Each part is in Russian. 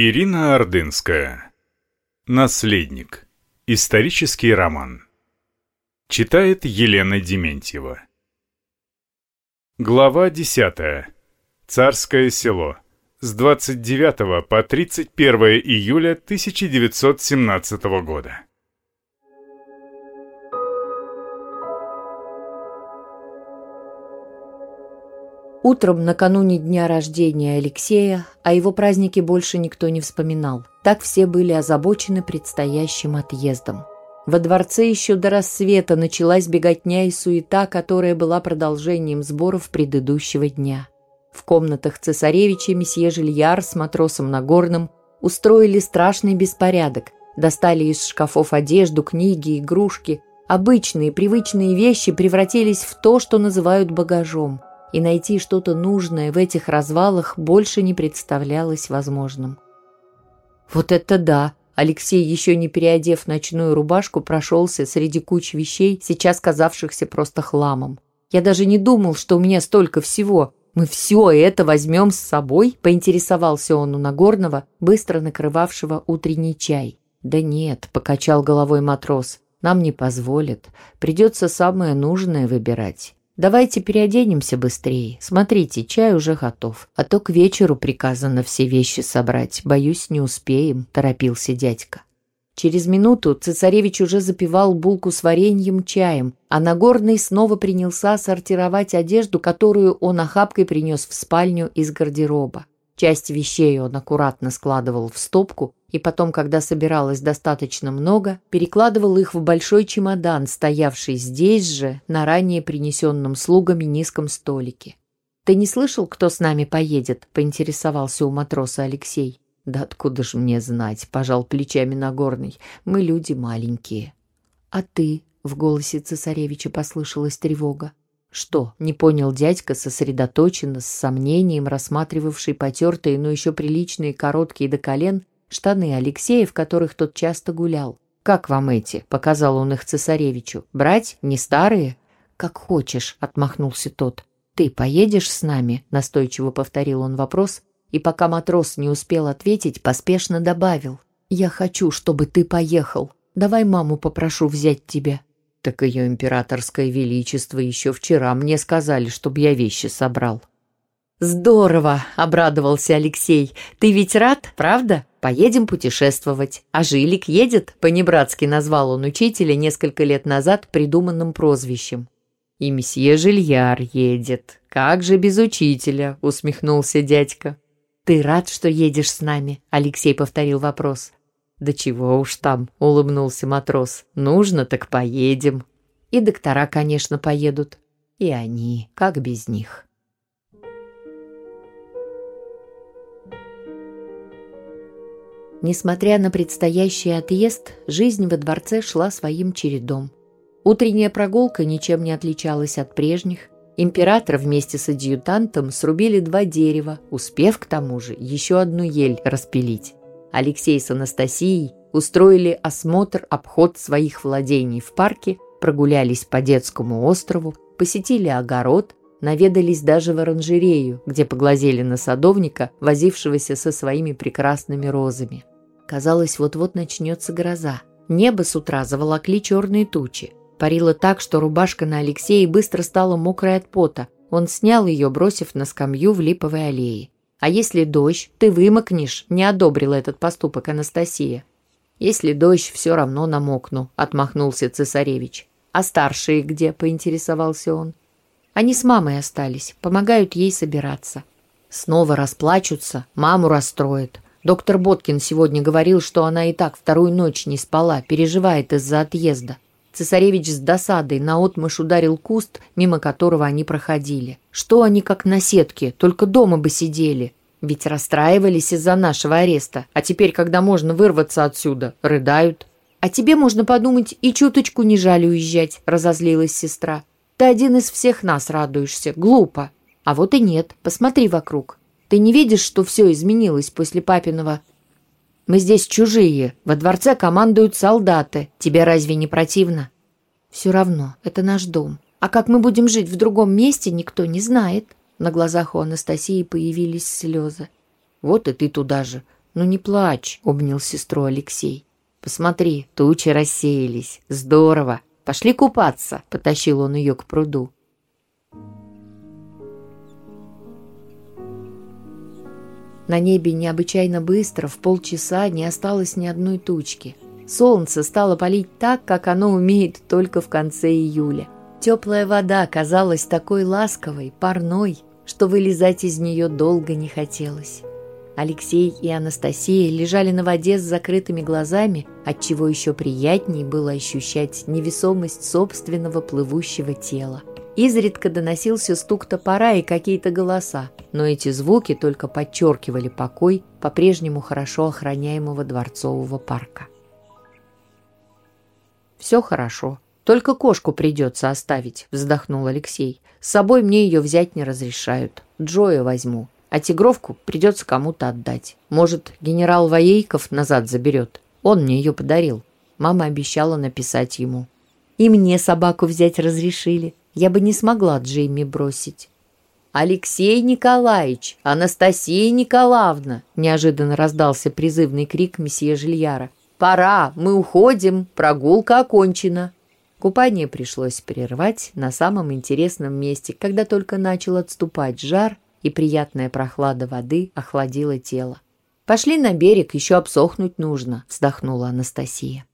Ирина Ордынская. Наследник. Исторический роман. Читает Елена Дементьева. Глава 10. Царское село. С 29 по 31 июля 1917 года. Утром, накануне дня рождения Алексея, о его празднике больше никто не вспоминал. Так все были озабочены предстоящим отъездом. Во дворце еще до рассвета началась беготня и суета, которая была продолжением сборов предыдущего дня. В комнатах цесаревича месье Жильяр с матросом Нагорным устроили страшный беспорядок, достали из шкафов одежду, книги, игрушки. Обычные, привычные вещи превратились в то, что называют багажом – и найти что-то нужное в этих развалах больше не представлялось возможным. «Вот это да!» Алексей, еще не переодев ночную рубашку, прошелся среди куч вещей, сейчас казавшихся просто хламом. «Я даже не думал, что у меня столько всего. Мы все это возьмем с собой?» – поинтересовался он у Нагорного, быстро накрывавшего утренний чай. «Да нет», – покачал головой матрос, – «нам не позволят. Придется самое нужное выбирать. Давайте переоденемся быстрее. Смотрите, чай уже готов. А то к вечеру приказано все вещи собрать. Боюсь, не успеем», – торопился дядька. Через минуту цесаревич уже запивал булку с вареньем чаем, а Нагорный снова принялся сортировать одежду, которую он охапкой принес в спальню из гардероба. Часть вещей он аккуратно складывал в стопку, и потом, когда собиралось достаточно много, перекладывал их в большой чемодан, стоявший здесь же, на ранее принесенном слугами низком столике. «Ты не слышал, кто с нами поедет?» – поинтересовался у матроса Алексей. «Да откуда ж мне знать?» – пожал плечами Нагорный. «Мы люди маленькие». «А ты?» – в голосе цесаревича послышалась тревога. «Что?» – не понял дядька, сосредоточенно, с сомнением рассматривавший потертые, но еще приличные, короткие до колен, штаны Алексея, в которых тот часто гулял. «Как вам эти?» — показал он их цесаревичу. «Брать? Не старые?» «Как хочешь», — отмахнулся тот. «Ты поедешь с нами?» — настойчиво повторил он вопрос, и пока матрос не успел ответить, поспешно добавил. «Я хочу, чтобы ты поехал. Давай маму попрошу взять тебя». «Так ее императорское величество еще вчера мне сказали, чтобы я вещи собрал». «Здорово!» — обрадовался Алексей. «Ты ведь рад, правда? Поедем путешествовать. А Жилик едет?» — понебратски назвал он учителя несколько лет назад придуманным прозвищем. «И месье Жильяр едет. Как же без учителя?» — усмехнулся дядька. «Ты рад, что едешь с нами?» — Алексей повторил вопрос. «Да чего уж там», — улыбнулся матрос. «Нужно, так поедем». «И доктора, конечно, поедут. И они, как без них». Несмотря на предстоящий отъезд, жизнь во дворце шла своим чередом. Утренняя прогулка ничем не отличалась от прежних. Император вместе с адъютантом срубили два дерева, успев к тому же еще одну ель распилить. Алексей с Анастасией устроили осмотр, обход своих владений в парке, прогулялись по детскому острову, посетили огород, наведались даже в оранжерею, где поглазели на садовника, возившегося со своими прекрасными розами. Казалось, вот-вот начнется гроза. Небо с утра заволокли черные тучи. Парило так, что рубашка на Алексее быстро стала мокрой от пота. Он снял ее, бросив на скамью в липовой аллее. «А если дождь, ты вымокнешь», — не одобрила этот поступок Анастасия. «Если дождь, все равно намокну», — отмахнулся цесаревич. «А старшие где?» — поинтересовался он. «Они с мамой остались, помогают ей собираться». «Снова расплачутся, маму расстроят. Доктор Боткин сегодня говорил, что она и так вторую ночь не спала, переживает из-за отъезда. Цесаревич с досадой наотмашь ударил куст, мимо которого они проходили. Что они как на сетке, только дома бы сидели. Ведь расстраивались из-за нашего ареста, а теперь, когда можно вырваться отсюда, рыдают. «А тебе, можно подумать, и чуточку не жаль уезжать», — разозлилась сестра. «Ты один из всех нас радуешься. Глупо. А вот и нет. Посмотри вокруг. Ты не видишь, что все изменилось после папиного? Мы здесь чужие, во дворце командуют солдаты. Тебе разве не противно? Все равно, это наш дом. А как мы будем жить в другом месте, никто не знает. На глазах у Анастасии появились слезы. Вот и ты туда же. «Ну не плачь», — обнял сестру Алексей. «Посмотри, тучи рассеялись. Здорово. Пошли купаться», — потащил он ее к пруду. На небе необычайно быстро, в полчаса, не осталось ни одной тучки. Солнце стало палить так, как оно умеет только в конце июля. Теплая вода казалась такой ласковой, парной, что вылезать из нее долго не хотелось. Алексей и Анастасия лежали на воде с закрытыми глазами, отчего еще приятней было ощущать невесомость собственного плывущего тела. Изредка доносился стук топора и какие-то голоса, но эти звуки только подчеркивали покой по-прежнему хорошо охраняемого дворцового парка. «Все хорошо, только кошку придется оставить», — вздохнул Алексей. «С собой мне ее взять не разрешают. Джоя возьму. А тигровку придется кому-то отдать. Может, генерал Воейков назад заберет. Он мне ее подарил. Мама обещала написать ему. И мне собаку взять разрешили. Я бы не смогла Джейми бросить. «Алексей Николаевич! Анастасия Николаевна!» Неожиданно раздался призывный крик месье Жильяра. «Пора! Мы уходим! Прогулка окончена!» Купание пришлось прервать на самом интересном месте, когда только начал отступать жар и приятная прохлада воды охладила тело. «Пошли на берег, еще обсохнуть нужно», — вздохнула Анастасия.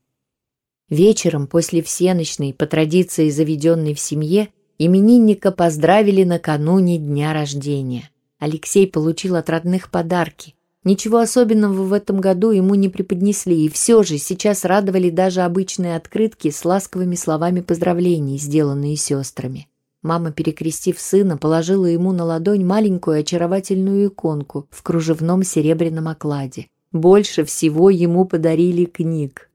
Вечером после всеночной, по традиции заведенной в семье, именинника поздравили накануне дня рождения. Алексей получил от родных подарки. Ничего особенного в этом году ему не преподнесли, и все же сейчас радовали даже обычные открытки с ласковыми словами поздравлений, сделанные сестрами. Мама, перекрестив сына, положила ему на ладонь маленькую очаровательную иконку в кружевном серебряном окладе. Больше всего ему подарили книг.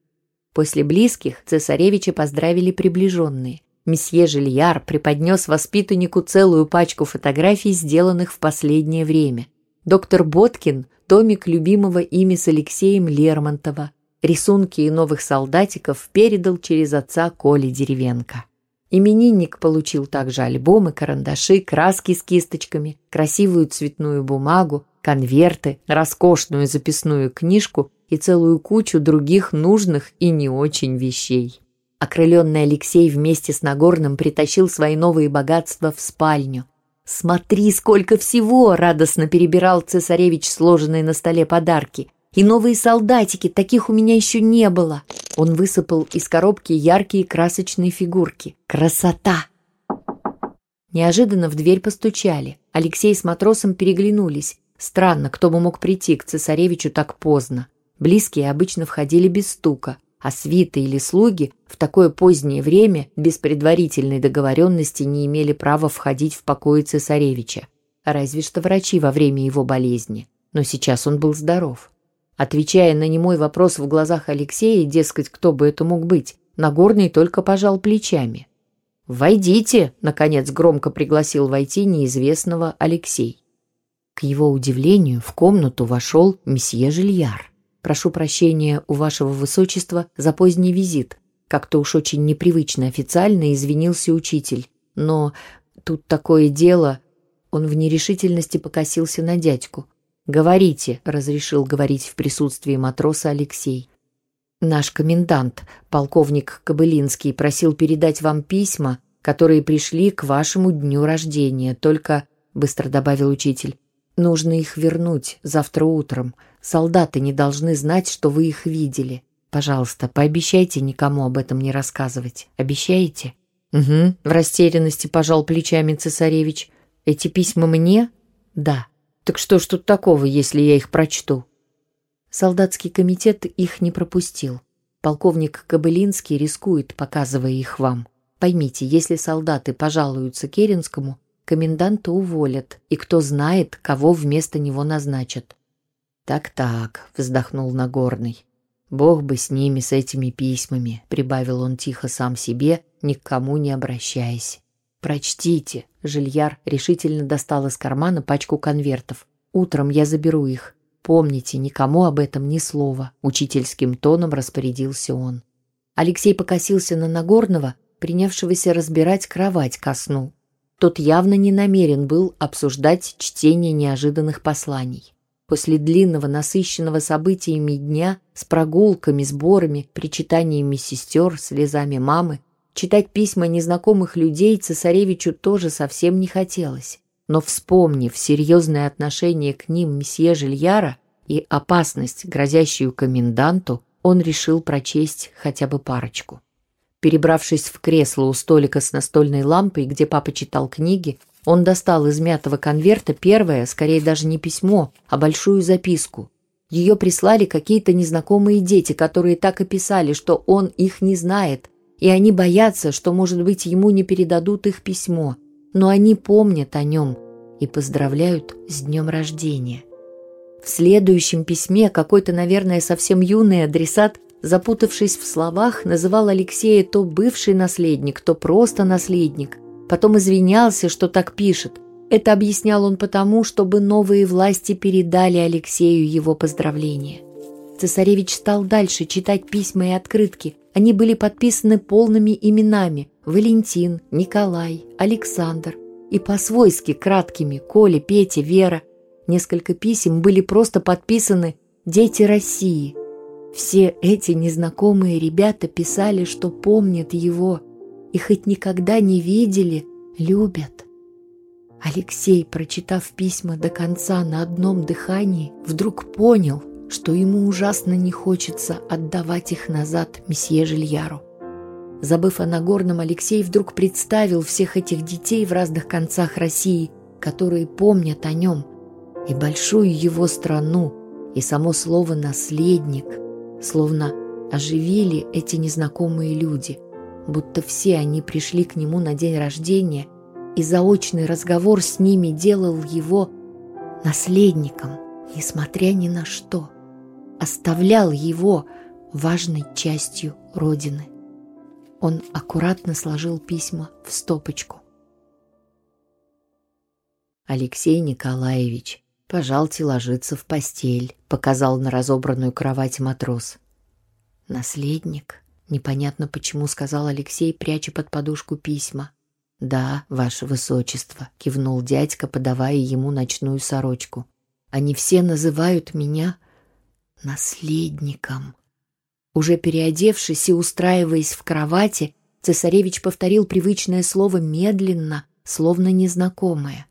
После близких цесаревича поздравили приближенные. Месье Жильяр преподнес воспитаннику целую пачку фотографий, сделанных в последнее время. Доктор Боткин – томик любимого ими с Алексеем Лермонтова. Рисунки и новых солдатиков передал через отца Коли Деревенко. Именинник получил также альбомы, карандаши, краски с кисточками, красивую цветную бумагу, конверты, роскошную записную книжку и целую кучу других нужных и не очень вещей. Окрыленный Алексей вместе с Нагорным притащил свои новые богатства в спальню. «Смотри, сколько всего!» — радостно перебирал цесаревич сложенные на столе подарки — и новые солдатики, таких у меня еще не было. Он высыпал из коробки яркие красочные фигурки. Красота! Неожиданно в дверь постучали. Алексей с матросом переглянулись. Странно, кто бы мог прийти к цесаревичу так поздно. Близкие обычно входили без стука, а свиты или слуги в такое позднее время без предварительной договоренности не имели права входить в покои цесаревича. Разве что врачи во время его болезни. Но сейчас он был здоров. Отвечая на немой вопрос в глазах Алексея, дескать, кто бы это мог быть, Нагорный только пожал плечами. «Войдите!» — наконец громко пригласил войти неизвестного Алексей. К его удивлению в комнату вошел месье Жильяр. «Прошу прощения у вашего высочества за поздний визит», как-то уж очень непривычно официально извинился учитель. Но тут такое дело... Он в нерешительности покосился на дядьку. «Говорите», — разрешил говорить в присутствии матроса Алексей. «Наш комендант, полковник Кобылинский, просил передать вам письма, которые пришли к вашему дню рождения, только...» — быстро добавил учитель. «Нужно их вернуть завтра утром. Солдаты не должны знать, что вы их видели. Пожалуйста, пообещайте никому об этом не рассказывать. Обещаете?» «Угу», — в растерянности пожал плечами цесаревич. «Эти письма мне?» «Да». Так что ж тут такого, если я их прочту? Солдатский комитет их не пропустил. Полковник Кобылинский рискует, показывая их вам. Поймите, если солдаты пожалуются Керенскому, коменданта уволят, и кто знает, кого вместо него назначат. «Так-так», — вздохнул Нагорный. «Бог бы с ними, с этими письмами», — прибавил он тихо сам себе, ни к кому не обращаясь. «Прочтите!» — Жильяр решительно достал из кармана пачку конвертов. «Утром я заберу их. Помните, никому об этом ни слова», — учительским тоном распорядился он. Алексей покосился на Нагорного, принявшегося разбирать кровать ко сну. Тот явно не намерен был обсуждать чтение неожиданных посланий. После длинного, насыщенного событиями дня, с прогулками, сборами, причитаниями сестер, слезами мамы, читать письма незнакомых людей цесаревичу тоже совсем не хотелось. Но вспомнив серьезное отношение к ним месье Жильяра и опасность, грозящую коменданту, он решил прочесть хотя бы парочку. Перебравшись в кресло у столика с настольной лампой, где папа читал книги, он достал из мятого конверта первое, скорее даже не письмо, а большую записку. Ее прислали какие-то незнакомые дети, которые так и писали, что он их не знает, и они боятся, что, может быть, ему не передадут их письмо. Но они помнят о нем и поздравляют с днем рождения. В следующем письме какой-то, наверное, совсем юный адресат, запутавшись в словах, называл Алексея то бывший наследник, то просто наследник – Потом извинялся, что так пишет. Это объяснял он потому, чтобы новые власти передали Алексею его поздравления. Цесаревич стал дальше читать письма и открытки. Они были подписаны полными именами – Валентин, Николай, Александр. И по-свойски краткими – Коля, Петя, Вера. Несколько писем были просто подписаны «Дети России». Все эти незнакомые ребята писали, что помнят его – и хоть никогда не видели, любят. Алексей, прочитав письма до конца на одном дыхании, вдруг понял, что ему ужасно не хочется отдавать их назад месье Жильяру. Забыв о Нагорном, Алексей вдруг представил всех этих детей в разных концах России, которые помнят о нем, и большую его страну, и само слово «наследник», словно оживили эти незнакомые люди – будто все они пришли к нему на день рождения, и заочный разговор с ними делал его наследником, несмотря ни на что, оставлял его важной частью Родины. Он аккуратно сложил письма в стопочку. Алексей Николаевич, пожалуйте ложиться в постель, показал на разобранную кровать матрос. Наследник Непонятно почему, сказал Алексей, пряча под подушку письма. «Да, ваше высочество», — кивнул дядька, подавая ему ночную сорочку. «Они все называют меня наследником». Уже переодевшись и устраиваясь в кровати, цесаревич повторил привычное слово медленно, словно незнакомое.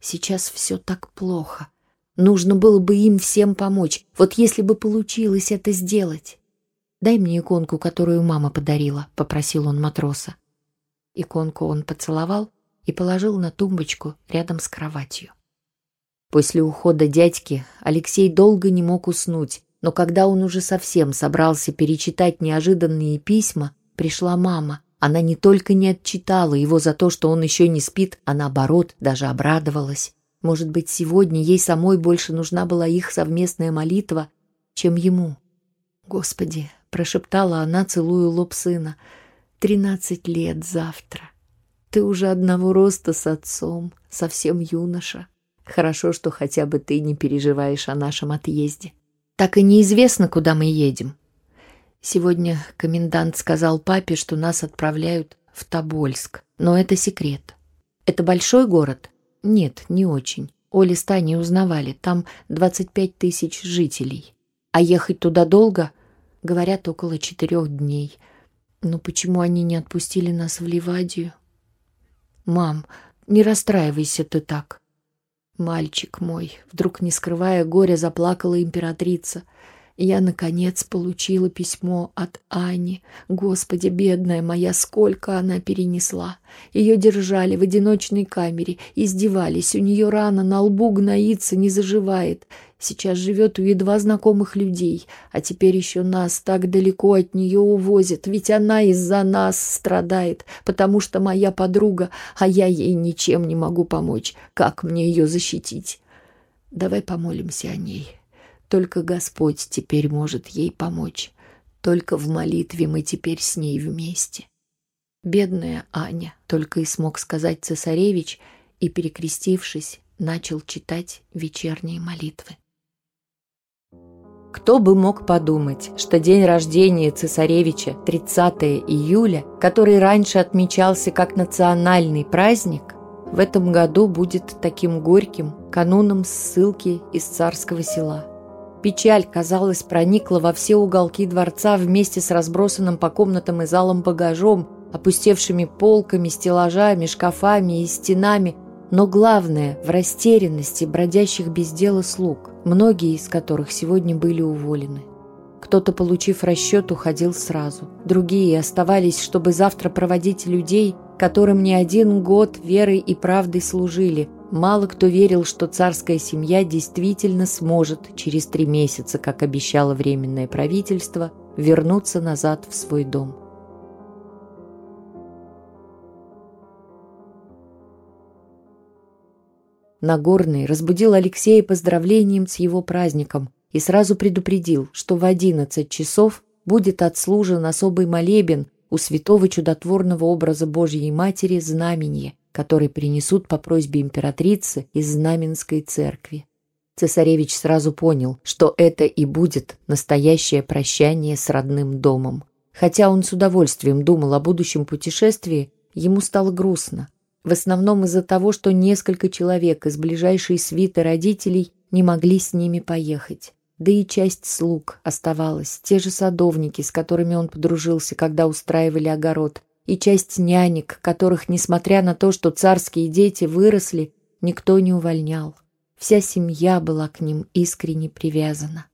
«Сейчас все так плохо. Нужно было бы им всем помочь. Вот если бы получилось это сделать». «Дай мне иконку, которую мама подарила», — попросил он матроса. Иконку он поцеловал и положил на тумбочку рядом с кроватью. После ухода дядьки Алексей долго не мог уснуть, но когда он уже совсем собрался перечитать неожиданные письма, пришла мама. Она не только не отчитала его за то, что он еще не спит, а наоборот даже обрадовалась. Может быть, сегодня ей самой больше нужна была их совместная молитва, чем ему. Господи, — прошептала она, целуя лоб сына. «Тринадцать лет завтра. Ты уже одного роста с отцом, совсем юноша. Хорошо, что хотя бы ты не переживаешь о нашем отъезде. Так и неизвестно, куда мы едем. Сегодня комендант сказал папе, что нас отправляют в Тобольск, но это секрет. Это большой город? Нет, не очень. Оли с узнавали, там 25 тысяч жителей. А ехать туда долго? Говорят, около четырех дней. Но почему они не отпустили нас в Ливадию? Мам, не расстраивайся ты так. Мальчик мой, вдруг не скрывая горя, заплакала императрица — я, наконец, получила письмо от Ани. Господи, бедная моя, сколько она перенесла. Ее держали в одиночной камере, издевались. У нее рана на лбу гноится, не заживает. Сейчас живет у едва знакомых людей, а теперь еще нас так далеко от нее увозят, ведь она из-за нас страдает, потому что моя подруга, а я ей ничем не могу помочь. Как мне ее защитить? Давай помолимся о ней. Только Господь теперь может ей помочь. Только в молитве мы теперь с ней вместе. Бедная Аня, только и смог сказать цесаревич, и, перекрестившись, начал читать вечерние молитвы. Кто бы мог подумать, что день рождения цесаревича, 30 июля, который раньше отмечался как национальный праздник, в этом году будет таким горьким кануном ссылки из царского села. Печаль, казалось, проникла во все уголки дворца вместе с разбросанным по комнатам и залам багажом, опустевшими полками, стеллажами, шкафами и стенами, но главное – в растерянности бродящих без дела слуг, многие из которых сегодня были уволены. Кто-то, получив расчет, уходил сразу. Другие оставались, чтобы завтра проводить людей, которым не один год верой и правдой служили. Мало кто верил, что царская семья действительно сможет через три месяца, как обещало Временное правительство, вернуться назад в свой дом. Нагорный разбудил Алексея поздравлением с его праздником и сразу предупредил, что в одиннадцать часов будет отслужен особый молебен у святого чудотворного образа Божьей Матери знамение, который принесут по просьбе императрицы из Знаменской церкви. Цесаревич сразу понял, что это и будет настоящее прощание с родным домом. Хотя он с удовольствием думал о будущем путешествии, ему стало грустно. В основном из-за того, что несколько человек из ближайшей свиты родителей не могли с ними поехать. Да и часть слуг оставалась, те же садовники, с которыми он подружился, когда устраивали огород, и часть нянек, которых, несмотря на то, что царские дети выросли, никто не увольнял. Вся семья была к ним искренне привязана.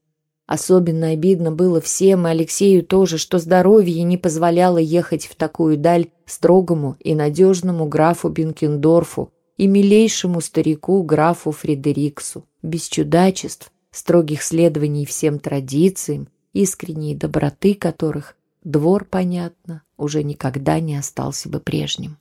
Особенно обидно было всем, и Алексею тоже, что здоровье не позволяло ехать в такую даль строгому и надежному графу Бенкендорфу и милейшему старику графу Фредериксу, без чудачеств, строгих следований всем традициям, искренней доброты которых двор, понятно, уже никогда не остался бы прежним.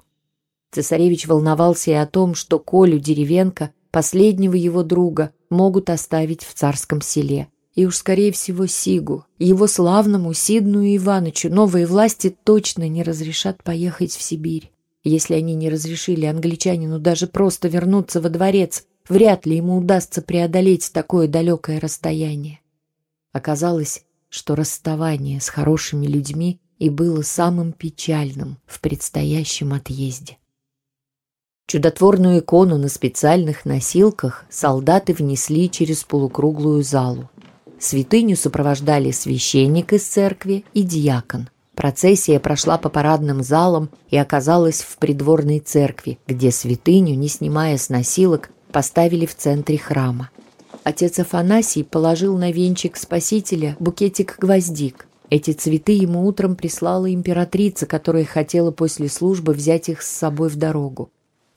Цесаревич волновался и о том, что Колю Деревенко, последнего его друга, могут оставить в царском селе – и уж, скорее всего, Сигу, его славному Сидную Иванычу, новые власти точно не разрешат поехать в Сибирь. Если они не разрешили англичанину даже просто вернуться во дворец, вряд ли ему удастся преодолеть такое далекое расстояние. Оказалось, что расставание с хорошими людьми и было самым печальным в предстоящем отъезде. Чудотворную икону на специальных носилках солдаты внесли через полукруглую залу. Святыню сопровождали священник из церкви и диакон. Процессия прошла по парадным залам и оказалась в придворной церкви, где святыню, не снимая с носилок, поставили в центре храма. Отец Афанасий положил на венчик Спасителя букетик гвоздик. Эти цветы ему утром прислала императрица, которая хотела после службы взять их с собой в дорогу.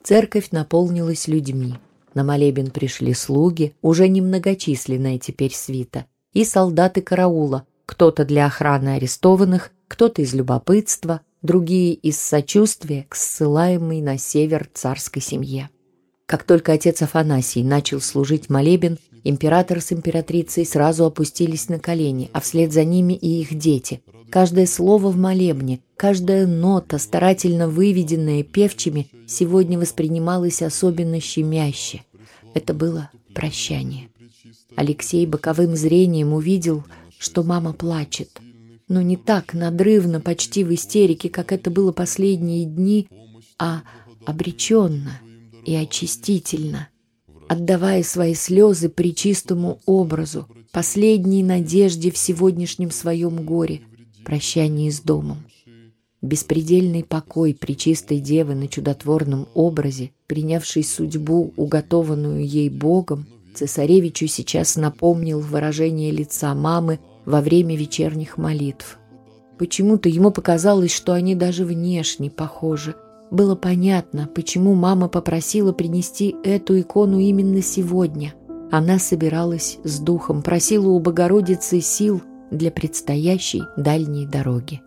Церковь наполнилась людьми. На молебен пришли слуги, уже немногочисленная теперь свита – и солдаты караула, кто-то для охраны арестованных, кто-то из любопытства, другие из сочувствия к ссылаемой на север царской семье. Как только отец Афанасий начал служить молебен, император с императрицей сразу опустились на колени, а вслед за ними и их дети. Каждое слово в молебне, каждая нота, старательно выведенная певчими, сегодня воспринималась особенно щемяще. Это было прощание. Алексей боковым зрением увидел, что мама плачет. Но не так надрывно, почти в истерике, как это было последние дни, а обреченно и очистительно, отдавая свои слезы причистому образу, последней надежде в сегодняшнем своем горе, прощании с домом. Беспредельный покой причистой девы на чудотворном образе, принявшей судьбу, уготованную ей Богом, Цесаревичу сейчас напомнил выражение лица мамы во время вечерних молитв. Почему-то ему показалось, что они даже внешне похожи. Было понятно, почему мама попросила принести эту икону именно сегодня. Она собиралась с духом, просила у Богородицы сил для предстоящей дальней дороги.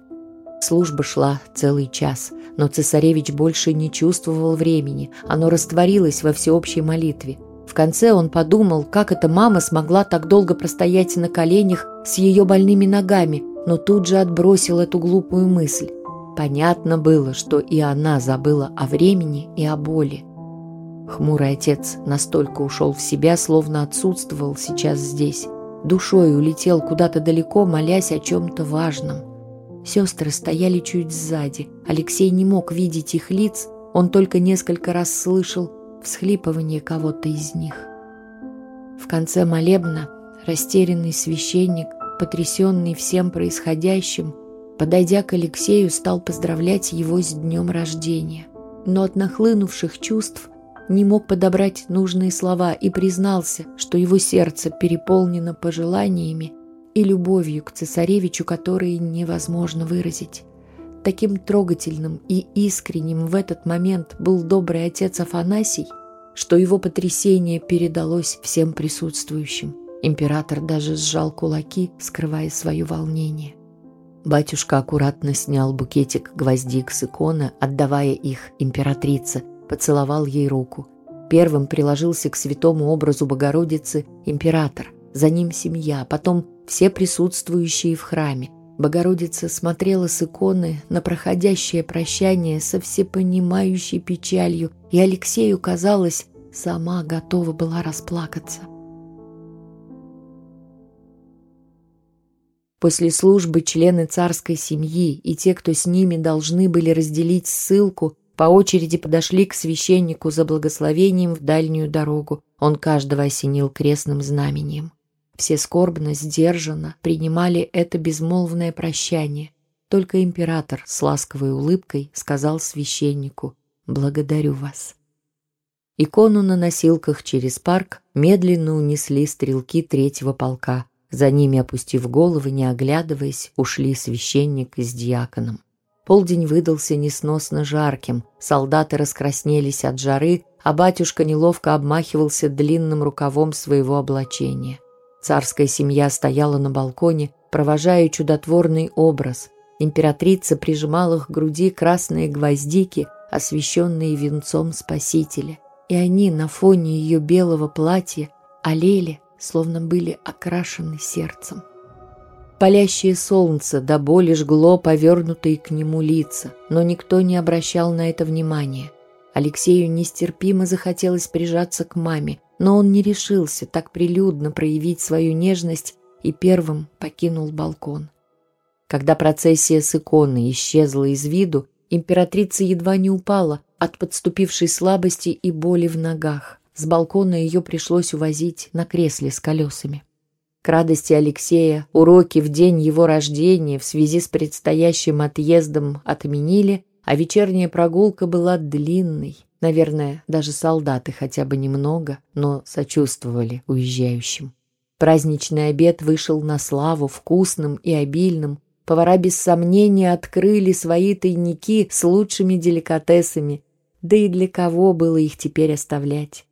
Служба шла целый час, но цесаревич больше не чувствовал времени, оно растворилось во всеобщей молитве – в конце он подумал, как эта мама смогла так долго простоять на коленях с ее больными ногами, но тут же отбросил эту глупую мысль. Понятно было, что и она забыла о времени и о боли. Хмурый отец настолько ушел в себя, словно отсутствовал сейчас здесь. Душой улетел куда-то далеко, молясь о чем-то важном. Сестры стояли чуть сзади. Алексей не мог видеть их лиц, Он только несколько раз слышал всхлипывание кого-то из них. В конце молебна растерянный священник, потрясенный всем происходящим, подойдя к Алексею, стал поздравлять его с днем рождения. Но от нахлынувших чувств не мог подобрать нужные слова и признался, что его сердце переполнено пожеланиями и любовью к цесаревичу, которые невозможно выразить. Таким трогательным и искренним в этот момент был добрый отец Афанасий, что его потрясение передалось всем присутствующим. Император даже сжал кулаки, скрывая свое волнение. Батюшка аккуратно снял букетик гвоздик с иконы, отдавая их императрице, поцеловал ей руку. Первым приложился к святому образу Богородицы император, за ним семья, потом все присутствующие в храме. Богородица смотрела с иконы на проходящее прощание со всепонимающей печалью, и Алексею казалось, сама готова была расплакаться. После службы члены царской семьи и те, кто с ними должны были разделить ссылку, по очереди подошли к священнику за благословением в дальнюю дорогу. Он каждого осенил крестным знамением. Все скорбно, сдержанно принимали это безмолвное прощание. Только император с ласковой улыбкой сказал священнику «Благодарю вас». Икону на носилках через парк медленно унесли стрелки третьего полка. За ними, опустив головы, не оглядываясь, ушли священник с диаконом. Полдень выдался несносно жарким, солдаты раскраснелись от жары, а батюшка неловко обмахивался длинным рукавом своего облачения. Царская семья стояла на балконе, провожая чудотворный образ. Императрица прижимала к груди красные гвоздики, освещенные венцом Спасителя. И они на фоне ее белого платья олели, словно были окрашены сердцем. Палящее солнце до боли жгло повернутые к нему лица, но никто не обращал на это внимания. Алексею нестерпимо захотелось прижаться к маме, но он не решился так прилюдно проявить свою нежность и первым покинул балкон. Когда процессия с иконой исчезла из виду, императрица едва не упала от подступившей слабости и боли в ногах. С балкона ее пришлось увозить на кресле с колесами. К радости Алексея уроки в день его рождения в связи с предстоящим отъездом отменили, а вечерняя прогулка была длинной. Наверное, даже солдаты хотя бы немного, но сочувствовали уезжающим. Праздничный обед вышел на славу вкусным и обильным. Повара без сомнения открыли свои тайники с лучшими деликатесами. Да и для кого было их теперь оставлять?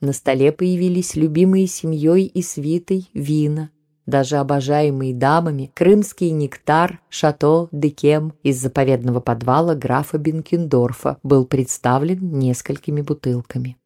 На столе появились любимые семьей и свитой вина, даже обожаемые дамами крымский нектар Шато Декем из заповедного подвала графа Бенкендорфа был представлен несколькими бутылками.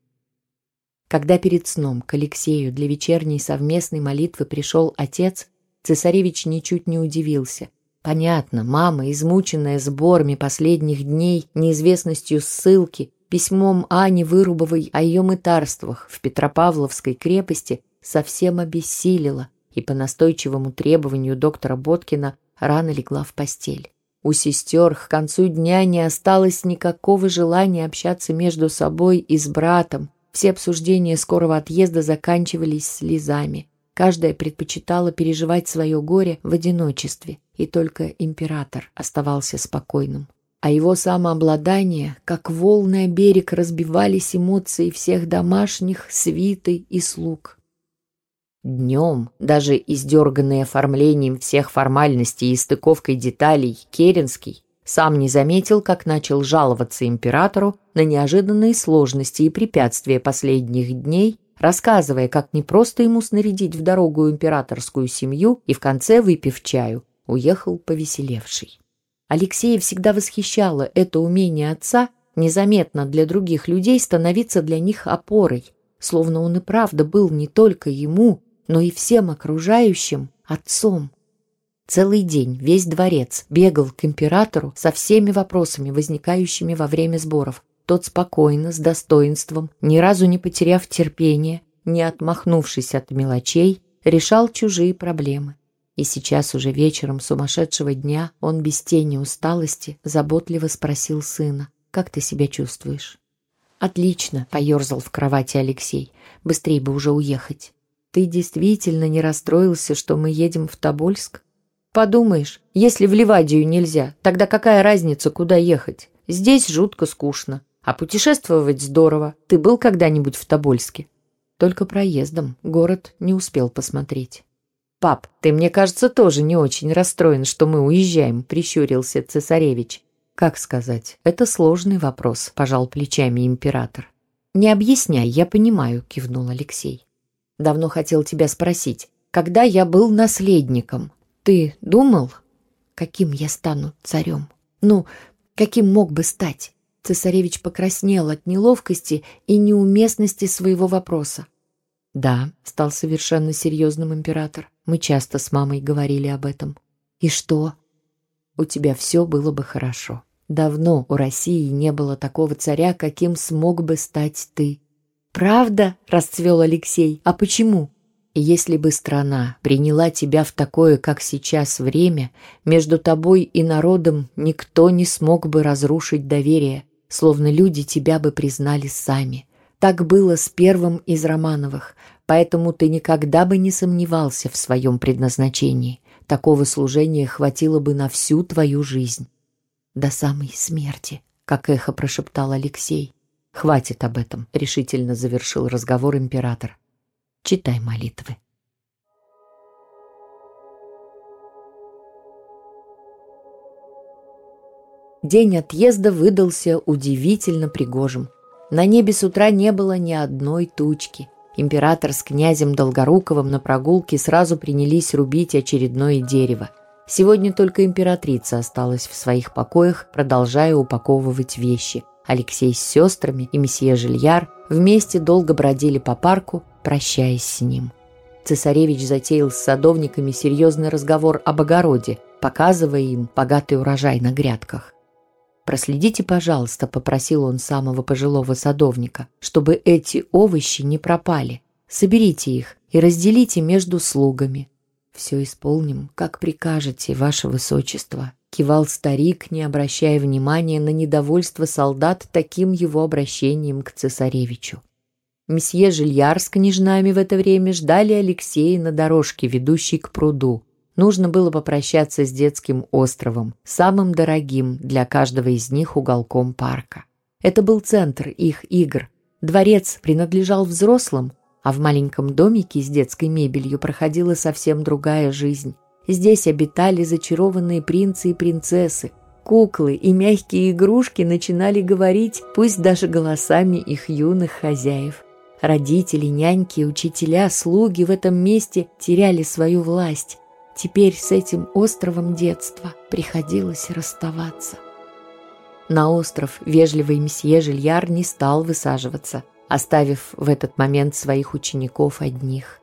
Когда перед сном к Алексею для вечерней совместной молитвы пришел отец, цесаревич ничуть не удивился. Понятно, мама, измученная сборами последних дней, неизвестностью ссылки, письмом Ани Вырубовой о ее мытарствах в Петропавловской крепости, совсем обессилила, и по настойчивому требованию доктора Боткина рано легла в постель. У сестер к концу дня не осталось никакого желания общаться между собой и с братом. Все обсуждения скорого отъезда заканчивались слезами. Каждая предпочитала переживать свое горе в одиночестве, и только император оставался спокойным. А его самообладание, как волны берег, разбивались эмоции всех домашних, свиты и слуг. Днем, даже издерганный оформлением всех формальностей и стыковкой деталей, Керенский сам не заметил, как начал жаловаться императору на неожиданные сложности и препятствия последних дней, рассказывая, как непросто ему снарядить в дорогу императорскую семью и в конце, выпив чаю, уехал повеселевший. Алексея всегда восхищало это умение отца незаметно для других людей становиться для них опорой, словно он и правда был не только ему, но и всем окружающим отцом. Целый день весь дворец бегал к императору со всеми вопросами, возникающими во время сборов. Тот спокойно, с достоинством, ни разу не потеряв терпения, не отмахнувшись от мелочей, решал чужие проблемы. И сейчас уже вечером сумасшедшего дня он без тени усталости заботливо спросил сына, как ты себя чувствуешь?» «Отлично», — поерзал в кровати Алексей. «Быстрей бы уже уехать». «Ты действительно не расстроился, что мы едем в Тобольск?» «Подумаешь, если в Ливадию нельзя, тогда какая разница, куда ехать? Здесь жутко скучно. А путешествовать здорово. Ты был когда-нибудь в Тобольске?» «Только проездом. Город не успел посмотреть». «Пап, ты, мне кажется, тоже не очень расстроен, что мы уезжаем», — прищурился цесаревич. «Как сказать? Это сложный вопрос», — пожал плечами император. «Не объясняй, я понимаю», — кивнул Алексей. «Давно хотел тебя спросить. Когда я был наследником, ты думал, каким я стану царем? Ну, каким мог бы стать?» Цесаревич покраснел от неловкости и неуместности своего вопроса. «Да», — стал совершенно серьезным император. «Мы часто с мамой говорили об этом». «И что?» «У тебя все было бы хорошо. Давно у России не было такого царя, каким смог бы стать ты». «Правда?» — расцвел Алексей. «А почему?» «Если бы страна приняла тебя в такое, как сейчас, время, между тобой и народом никто не смог бы разрушить доверие, словно люди тебя бы признали сами». Так было с первым из Романовых, поэтому ты никогда бы не сомневался в своем предназначении. Такого служения хватило бы на всю твою жизнь. До самой смерти, как эхо прошептал Алексей. Хватит об этом, решительно завершил разговор император. Читай молитвы. День отъезда выдался удивительно пригожим. На небе с утра не было ни одной тучки. Император с князем Долгоруковым на прогулке сразу принялись рубить очередное дерево. Сегодня только императрица осталась в своих покоях, продолжая упаковывать вещи. Алексей с сестрами и месье Жильяр вместе долго бродили по парку, прощаясь с ним. Цесаревич затеял с садовниками серьезный разговор об огороде, показывая им богатый урожай на грядках. «Проследите, пожалуйста», — попросил он самого пожилого садовника, «чтобы эти овощи не пропали. Соберите их и разделите между слугами». «Все исполним, как прикажете, ваше высочество», — кивал старик, не обращая внимания на недовольство солдат таким его обращением к цесаревичу. Месье Жильяр с княжнами в это время ждали Алексея на дорожке, ведущей к пруду. Нужно было попрощаться с детским островом, самым дорогим для каждого из них уголком парка. Это был центр их игр. Дворец принадлежал взрослым, а в маленьком домике с детской мебелью проходила совсем другая жизнь. Здесь обитали зачарованные принцы и принцессы. Куклы и мягкие игрушки начинали говорить, пусть даже голосами их юных хозяев. Родители, няньки, учителя, слуги в этом месте теряли свою власть. Теперь с этим островом детства приходилось расставаться. На остров вежливый месье Жильяр не стал высаживаться, оставив в этот момент своих учеников одних.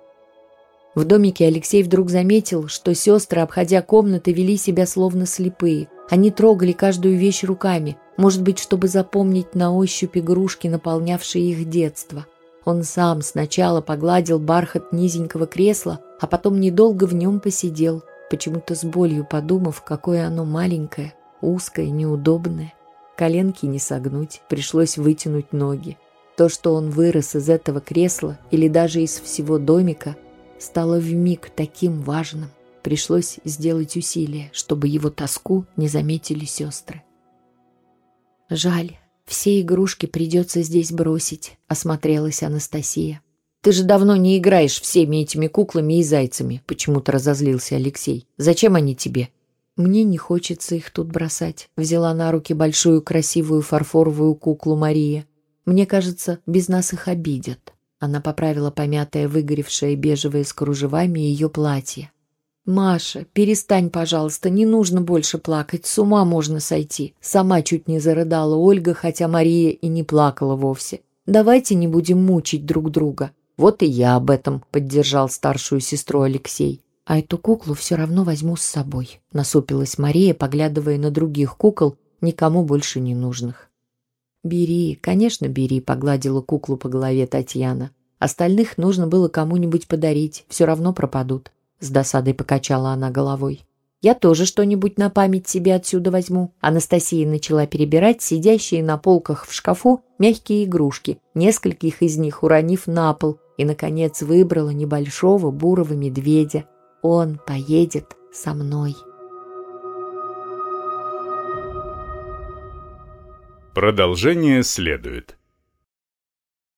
В домике Алексей вдруг заметил, что сестры, обходя комнаты, вели себя словно слепые. Они трогали каждую вещь руками, может быть, чтобы запомнить на ощупь игрушки, наполнявшие их детство. Он сам сначала погладил бархат низенького кресла, а потом недолго в нем посидел, почему-то с болью подумав, какое оно маленькое, узкое, неудобное. Коленки не согнуть, пришлось вытянуть ноги. То, что он вырос из этого кресла или даже из всего домика, стало вмиг таким важным. Пришлось сделать усилие, чтобы его тоску не заметили сестры. Жаль, все игрушки придется здесь бросить, осмотрелась Анастасия. Ты же давно не играешь всеми этими куклами и зайцами, почему-то разозлился Алексей. Зачем они тебе? Мне не хочется их тут бросать. Взяла на руки большую красивую фарфоровую куклу Мария. Мне кажется, без нас их обидят. Она поправила помятое, выгоревшее бежевое с кружевами ее платье. «Маша, перестань, пожалуйста, не нужно больше плакать, с ума можно сойти». Сама чуть не зарыдала Ольга, хотя Мария и не плакала вовсе. «Давайте не будем мучить друг друга». «Вот и я об этом», — поддержал старшую сестру Алексей. «А эту куклу все равно возьму с собой», — насупилась Мария, поглядывая на других кукол, никому больше не нужных. «Бери, конечно, бери», — погладила куклу по голове Татьяна. «Остальных нужно было кому-нибудь подарить, все равно пропадут». С досадой покачала она головой. Я тоже что-нибудь на память себе отсюда возьму. Анастасия начала перебирать сидящие на полках в шкафу мягкие игрушки, нескольких из них уронив на пол, и, наконец, выбрала небольшого бурого медведя. Он поедет со мной. Продолжение следует.